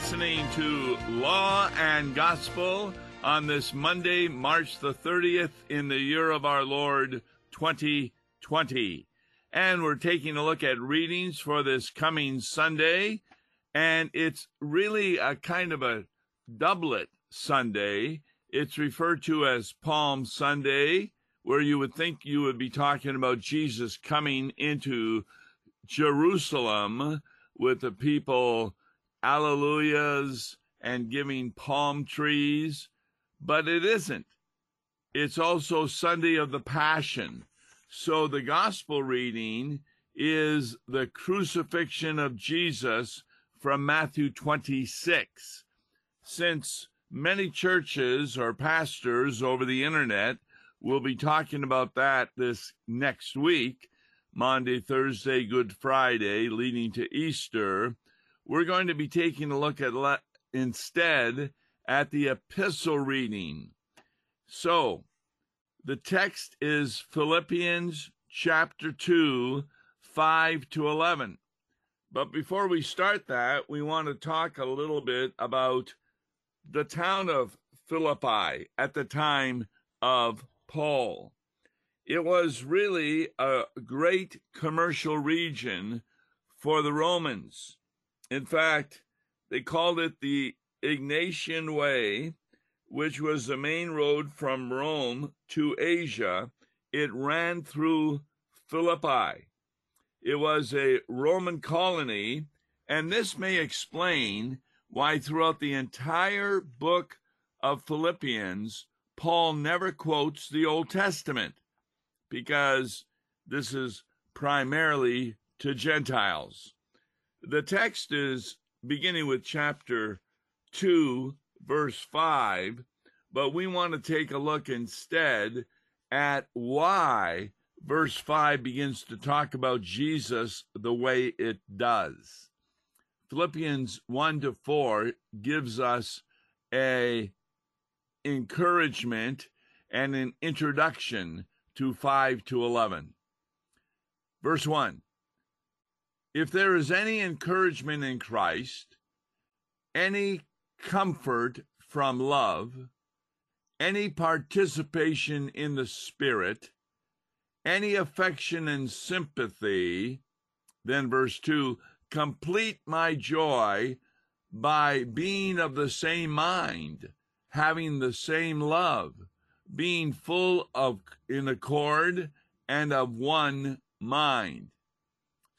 listening to Law and Gospel on this Monday, March the 30th in the year of our Lord 2020. And we're taking a look at readings for this coming Sunday. And it's really a kind of a doublet Sunday. It's referred to as Palm Sunday, where you would think you would be talking about Jesus coming into Jerusalem with the people alleluias and giving palm trees, but it isn't. It's also Sunday of the Passion. So the gospel reading is the crucifixion of Jesus from Matthew 26. Since many churches or pastors over the internet will be talking about that this next week, Monday, Thursday, Good Friday, leading to Easter, we're going to be taking a look at le- instead at the epistle reading. So, the text is Philippians chapter 2, 5 to 11. But before we start that, we want to talk a little bit about the town of Philippi at the time of Paul. It was really a great commercial region for the Romans. In fact, they called it the Egnatian Way, which was the main road from Rome to Asia. It ran through Philippi. It was a Roman colony, and this may explain why throughout the entire book of Philippians, Paul never quotes the Old Testament, because this is primarily to Gentiles. The text is beginning with chapter 2, verse 5, but we want to take a look instead at why verse 5 begins to talk about Jesus the way it does. Philippians 1 to 4 gives us a encouragement and an introduction to 5 to 11. Verse 1 if there is any encouragement in Christ, any comfort from love, any participation in the Spirit, any affection and sympathy, then verse 2 complete my joy by being of the same mind, having the same love, being full of in accord and of one mind.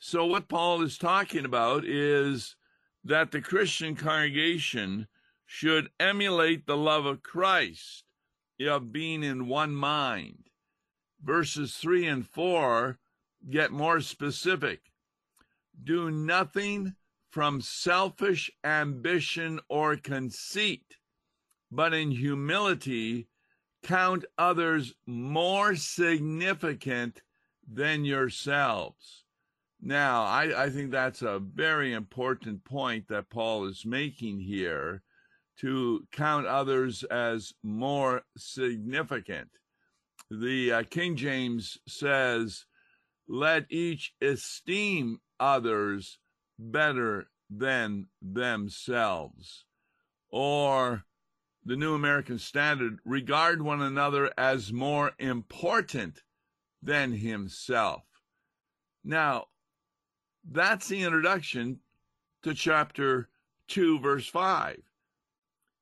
So, what Paul is talking about is that the Christian congregation should emulate the love of Christ of being in one mind. Verses 3 and 4 get more specific. Do nothing from selfish ambition or conceit, but in humility count others more significant than yourselves. Now, I, I think that's a very important point that Paul is making here to count others as more significant. The uh, King James says, let each esteem others better than themselves. Or the New American Standard, regard one another as more important than himself. Now, that's the introduction to chapter 2, verse 5.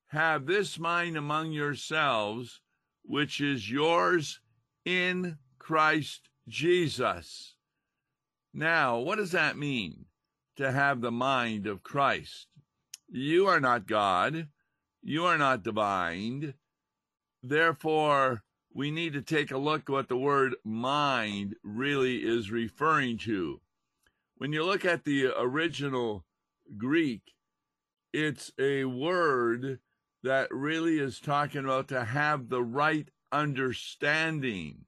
Have this mind among yourselves, which is yours in Christ Jesus. Now, what does that mean to have the mind of Christ? You are not God. You are not divine. Therefore, we need to take a look at what the word mind really is referring to when you look at the original Greek, it's a word that really is talking about to have the right understanding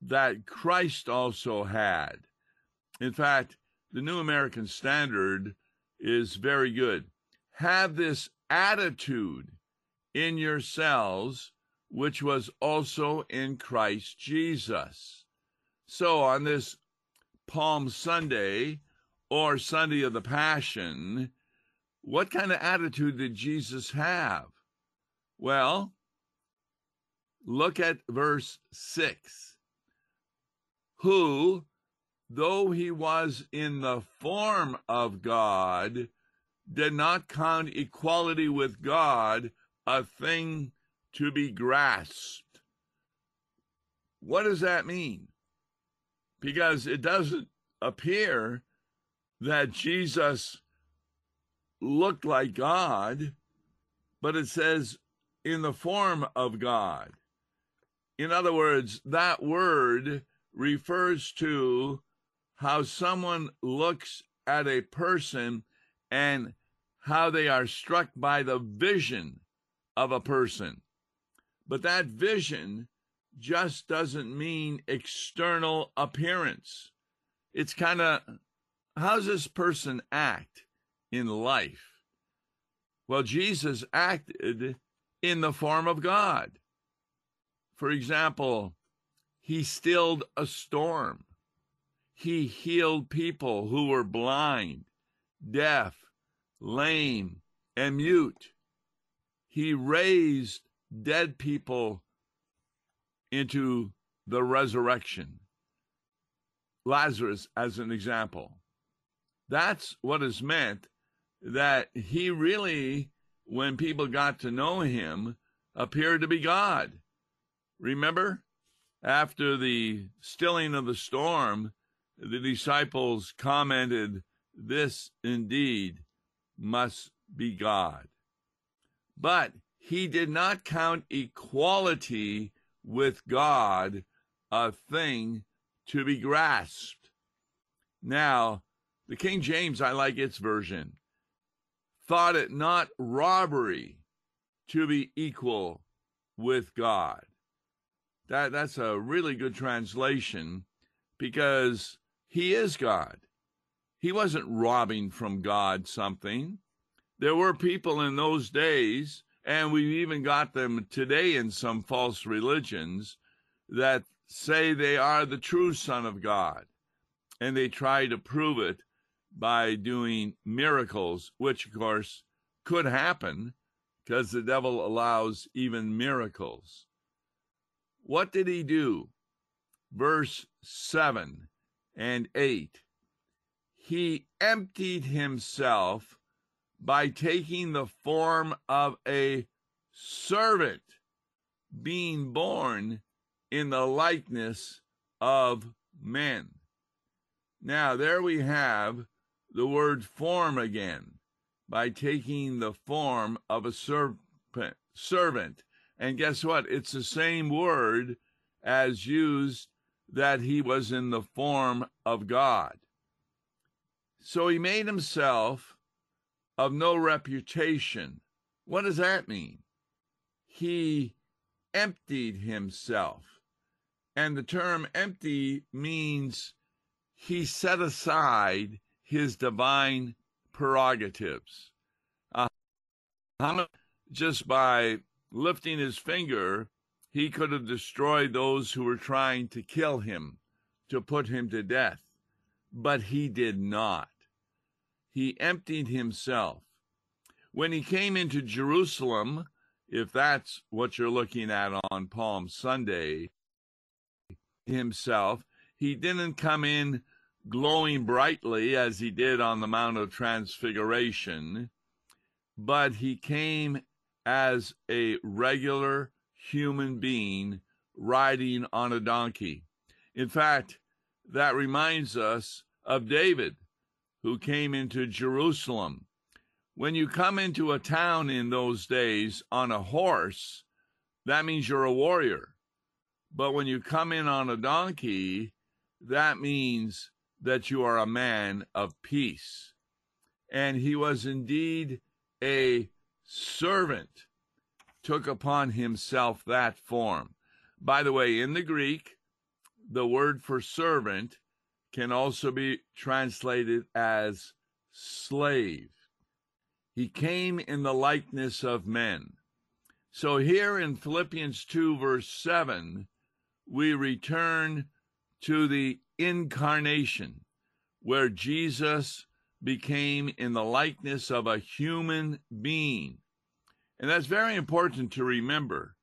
that Christ also had. In fact, the New American Standard is very good. Have this attitude in yourselves, which was also in Christ Jesus. So, on this Palm Sunday or Sunday of the Passion, what kind of attitude did Jesus have? Well, look at verse 6. Who, though he was in the form of God, did not count equality with God a thing to be grasped. What does that mean? Because it doesn't appear that Jesus looked like God, but it says in the form of God. In other words, that word refers to how someone looks at a person and how they are struck by the vision of a person. But that vision just doesn't mean external appearance. It's kind of how's this person act in life? Well, Jesus acted in the form of God. For example, he stilled a storm. He healed people who were blind, deaf, lame, and mute. He raised dead people into the resurrection. Lazarus, as an example. That's what is meant that he really, when people got to know him, appeared to be God. Remember, after the stilling of the storm, the disciples commented, This indeed must be God. But he did not count equality with God a thing to be grasped. Now, the King James, I like its version, thought it not robbery to be equal with God. That, that's a really good translation because he is God. He wasn't robbing from God something. There were people in those days, and we've even got them today in some false religions, that say they are the true Son of God. And they try to prove it by doing miracles, which of course could happen because the devil allows even miracles. What did he do? Verse 7 and 8. He emptied himself by taking the form of a servant, being born in the likeness of men. Now, there we have the word form again by taking the form of a serpent, servant. And guess what? It's the same word as used that he was in the form of God. So he made himself of no reputation. What does that mean? He emptied himself. And the term empty means he set aside his divine prerogatives. Uh, just by lifting his finger, he could have destroyed those who were trying to kill him, to put him to death. But he did not. He emptied himself. When he came into Jerusalem, if that's what you're looking at on Palm Sunday, himself, he didn't come in glowing brightly as he did on the Mount of Transfiguration, but he came as a regular human being riding on a donkey. In fact, that reminds us of David, who came into Jerusalem. When you come into a town in those days on a horse, that means you're a warrior. But when you come in on a donkey, that means that you are a man of peace. And he was indeed a servant, took upon himself that form. By the way, in the Greek, the word for servant can also be translated as slave. He came in the likeness of men. So here in Philippians 2, verse 7, we return to the incarnation, where Jesus became in the likeness of a human being. And that's very important to remember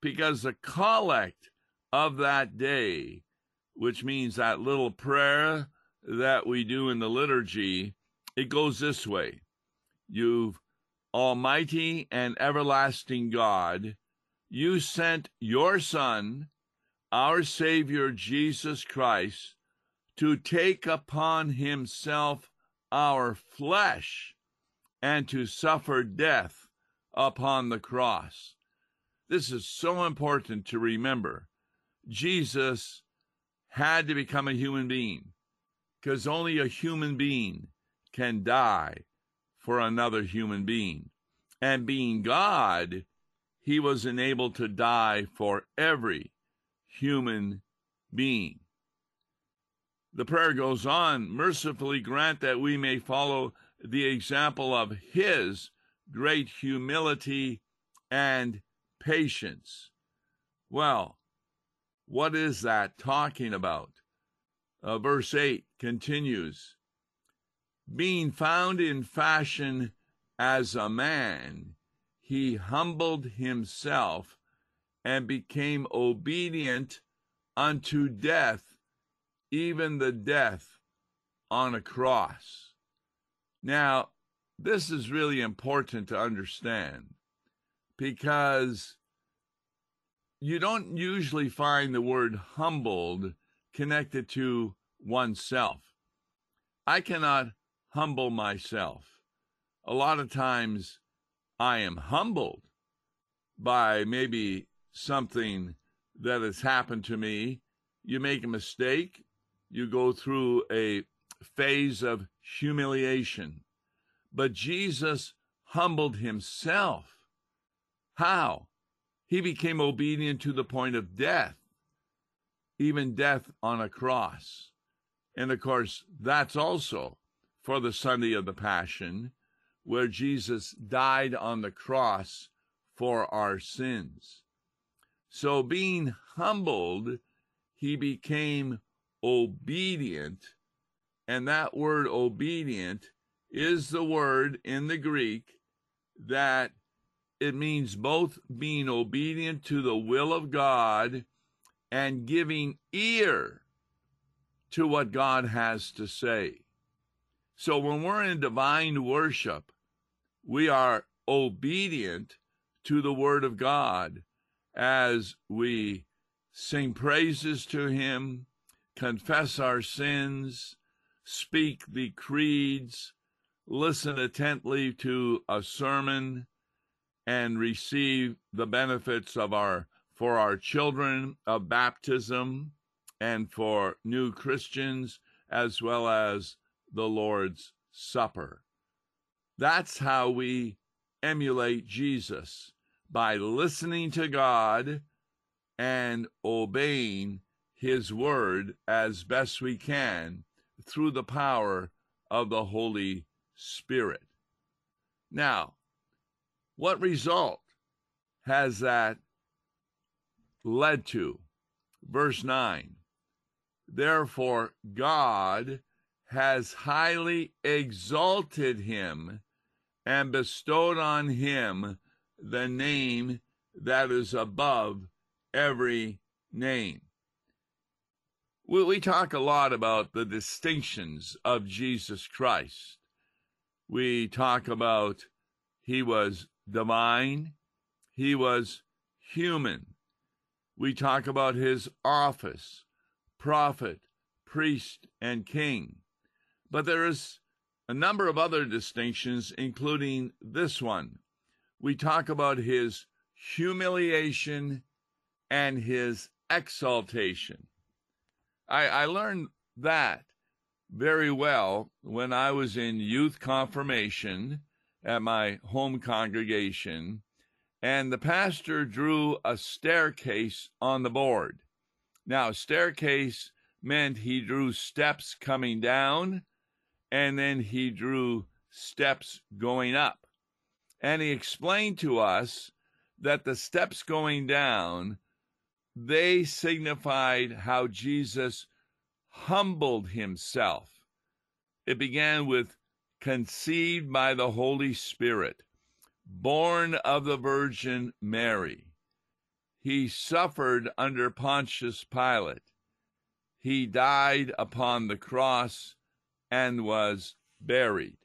because the collect of that day, which means that little prayer that we do in the liturgy, it goes this way You Almighty and everlasting God, you sent your Son, our Savior Jesus Christ, to take upon himself our flesh and to suffer death upon the cross. This is so important to remember. Jesus had to become a human being because only a human being can die for another human being. And being God, he was enabled to die for every human being. The prayer goes on mercifully grant that we may follow the example of his great humility and patience. Well, what is that talking about? Uh, verse 8 continues Being found in fashion as a man, he humbled himself and became obedient unto death even the death on a cross. Now, this is really important to understand because you don't usually find the word humbled connected to oneself. I cannot humble myself. A lot of times I am humbled by maybe something that has happened to me. You make a mistake, you go through a phase of humiliation. But Jesus humbled himself. How? He became obedient to the point of death, even death on a cross. And of course, that's also for the Sunday of the Passion, where Jesus died on the cross for our sins. So, being humbled, he became obedient. And that word obedient is the word in the Greek that it means both being obedient to the will of God and giving ear to what God has to say. So when we're in divine worship, we are obedient to the word of God as we sing praises to him, confess our sins, speak the creeds, listen attentively to a sermon, and receive the benefits of our for our children of baptism and for new Christians as well as the Lord's Supper. That's how we emulate Jesus by listening to God and obeying his word as best we can through the power of the Holy Spirit. Now, what result has that led to? Verse 9 Therefore, God has highly exalted him and bestowed on him the name that is above every name we, we talk a lot about the distinctions of Jesus Christ. We talk about he was divine, he was human. We talk about his office, prophet, priest, and king. But there is a number of other distinctions, including this one. We talk about his humiliation and his exaltation. I, I learned that very well when I was in youth confirmation at my home congregation, and the pastor drew a staircase on the board. Now, staircase meant he drew steps coming down, and then he drew steps going up. And he explained to us that the steps going down they signified how Jesus humbled himself. It began with conceived by the Holy Spirit, born of the Virgin Mary. He suffered under Pontius Pilate. He died upon the cross and was buried.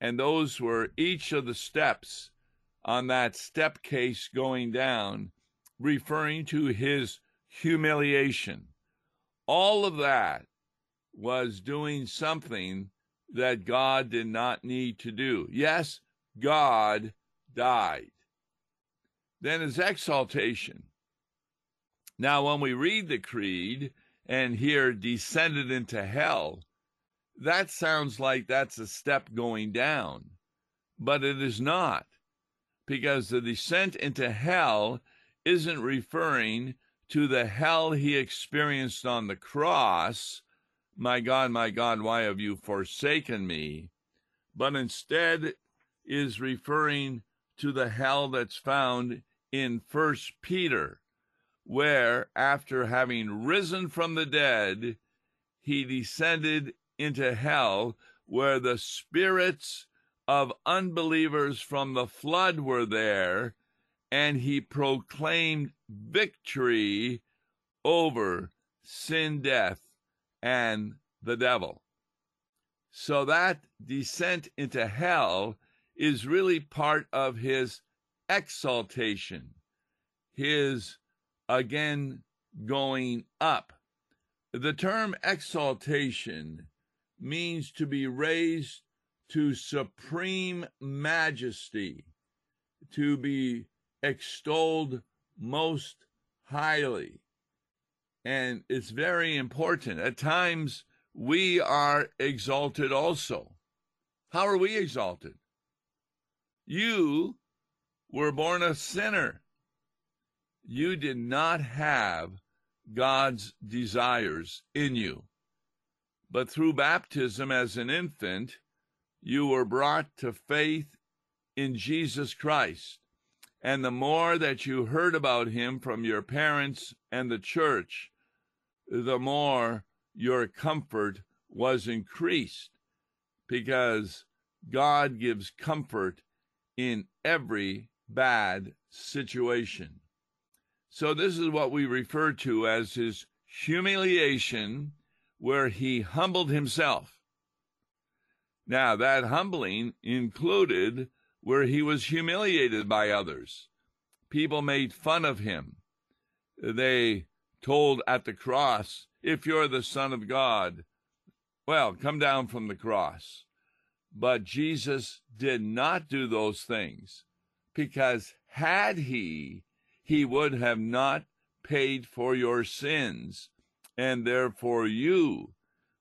And those were each of the steps on that step case going down, referring to his humiliation. All of that was doing something that God did not need to do. Yes, God died. Then his exaltation. Now, when we read the creed and hear descended into hell, that sounds like that's a step going down, but it is not, because the descent into hell isn't referring to the hell he experienced on the cross. My God, my God, why have you forsaken me? But instead is referring to the hell that's found in First Peter, where after having risen from the dead, he descended into hell, where the spirits of unbelievers from the flood were there, and he proclaimed victory over sin, death, and the devil. So that descent into hell is really part of his exaltation, his again going up. The term exaltation means to be raised to supreme majesty, to be extolled most highly. And it's very important. At times, we are exalted also. How are we exalted? You were born a sinner. You did not have God's desires in you. But through baptism as an infant, you were brought to faith in Jesus Christ. And the more that you heard about him from your parents and the church, the more your comfort was increased because God gives comfort in every bad situation. So, this is what we refer to as his humiliation, where he humbled himself. Now, that humbling included where he was humiliated by others. People made fun of him. They told at the cross, If you're the Son of God, well, come down from the cross. But Jesus did not do those things because had he, he would have not paid for your sins, and therefore you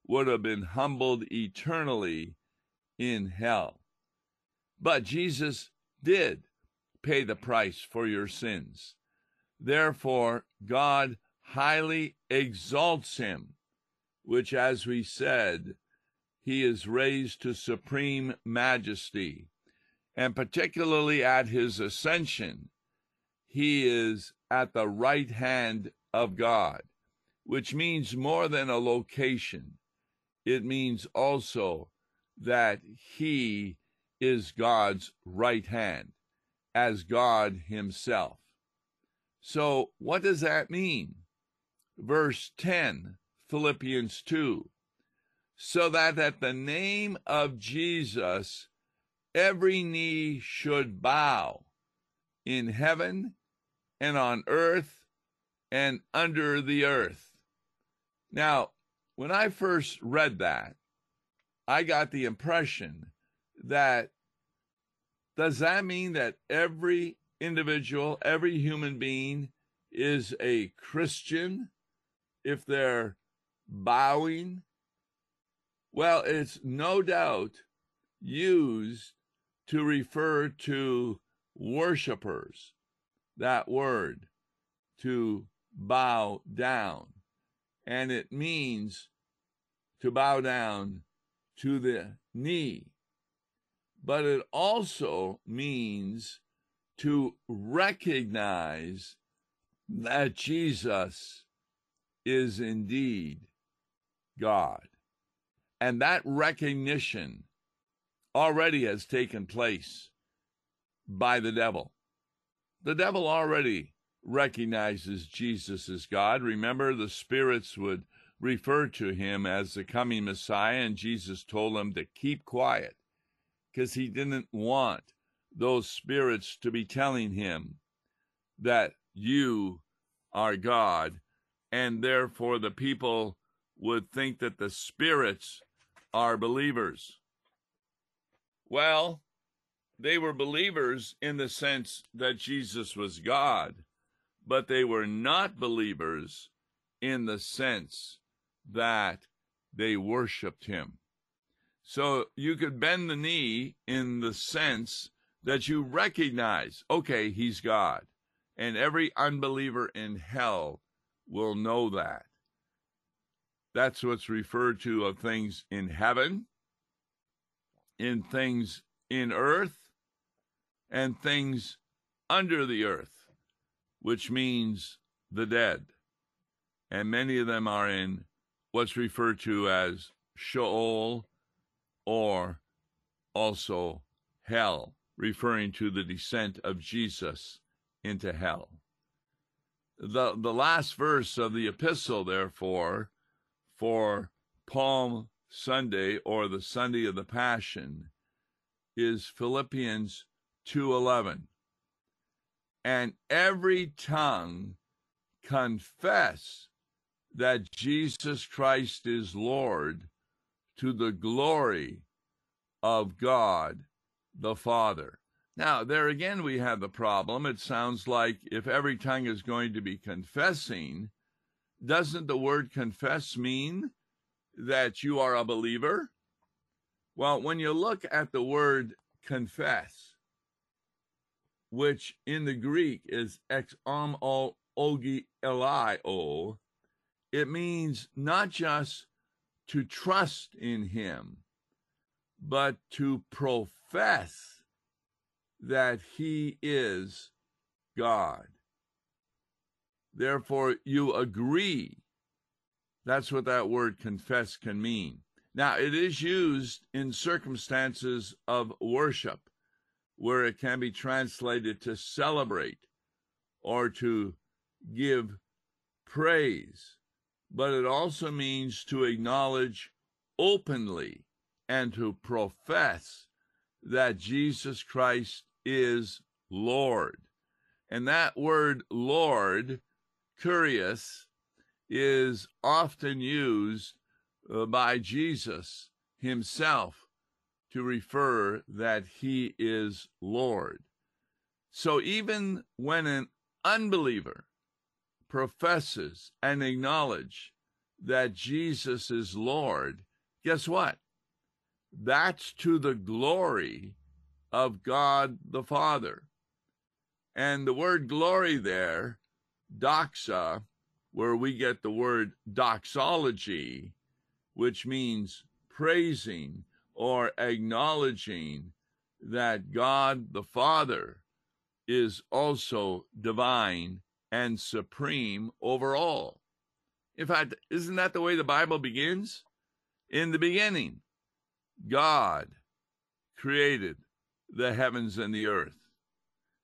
would have been humbled eternally in hell. But Jesus did pay the price for your sins. Therefore, God highly exalts him, which, as we said, he is raised to supreme majesty. And particularly at his ascension, he is at the right hand of God, which means more than a location. It means also that he is God's right hand, as God himself. So, what does that mean? Verse 10, Philippians 2 so that at the name of Jesus, every knee should bow in heaven and on earth and under the earth. Now, when I first read that, I got the impression that does that mean that every individual, every human being is a Christian if they're bowing well, it's no doubt used to refer to worshipers, that word, to bow down. And it means to bow down to the knee. But it also means to recognize that Jesus is indeed God. And that recognition already has taken place by the devil. The devil already recognizes Jesus as God. Remember, the spirits would refer to him as the coming Messiah, and Jesus told them to keep quiet because he didn't want those spirits to be telling him that you are God, and therefore the people would think that the spirits are believers. Well, they were believers in the sense that Jesus was God, but they were not believers in the sense that they worshiped him. So you could bend the knee in the sense that you recognize, okay, he's God. And every unbeliever in hell will know that. That's what's referred to of things in heaven, in things in earth, and things under the earth, which means the dead. And many of them are in what's referred to as Sheol or also hell, referring to the descent of Jesus into hell. The, the last verse of the epistle, therefore, for Palm Sunday or the Sunday of the Passion is Philippians 2:11. And every tongue confess that Jesus Christ is Lord to the glory of God the Father. Now, there again, we have the problem. It sounds like if every tongue is going to be confessing, doesn't the word confess mean that you are a believer? Well, when you look at the word confess, which in the Greek is ex o ogi elio, it means not just to trust in him, but to profess that he is God. Therefore, you agree. That's what that word confess can mean. Now, it is used in circumstances of worship where it can be translated to celebrate or to give praise, but it also means to acknowledge openly and to profess that Jesus Christ is Lord. And that word Lord, kyrios, is often used uh, by Jesus himself to refer that he is Lord. So even when an unbeliever professes and acknowledges that Jesus is Lord, guess what? That's to the glory of God the Father. And the word glory there, doxa, where we get the word doxology, which means praising or acknowledging that God the Father is also divine and supreme over all. In fact, isn't that the way the Bible begins? In the beginning, God created the heavens and the earth.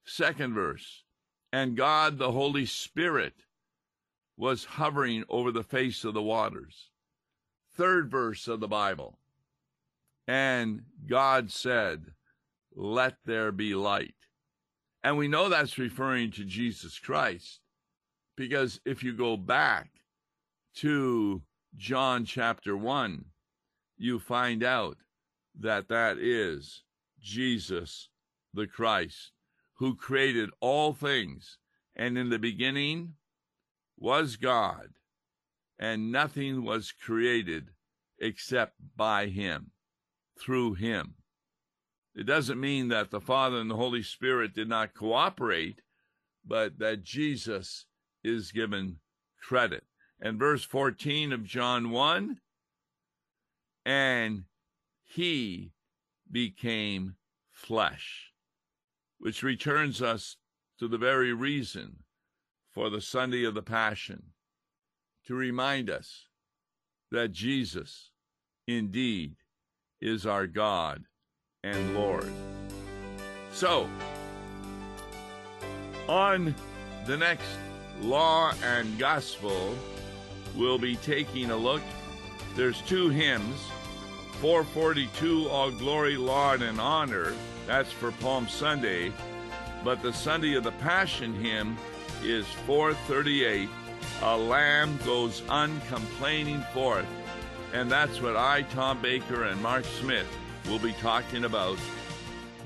Second verse, and God the Holy Spirit was hovering over the face of the waters. Third verse of the Bible, and God said, Let there be light. And we know that's referring to Jesus Christ, because if you go back to John chapter 1, you find out that that is Jesus the Christ, who created all things, and in the beginning was God, and nothing was created except by him, through him. It doesn't mean that the Father and the Holy Spirit did not cooperate, but that Jesus is given credit. And verse 14 of John 1 and he became flesh, which returns us to the very reason for the Sunday of the Passion, to remind us that Jesus indeed is our God and Lord. So, on the next Law and Gospel, we'll be taking a look. There's two hymns 442, All Glory, Laud, and Honor. That's for Palm Sunday. But the Sunday of the Passion hymn is 438, A Lamb Goes Uncomplaining Forth. And that's what I, Tom Baker, and Mark Smith will be talking about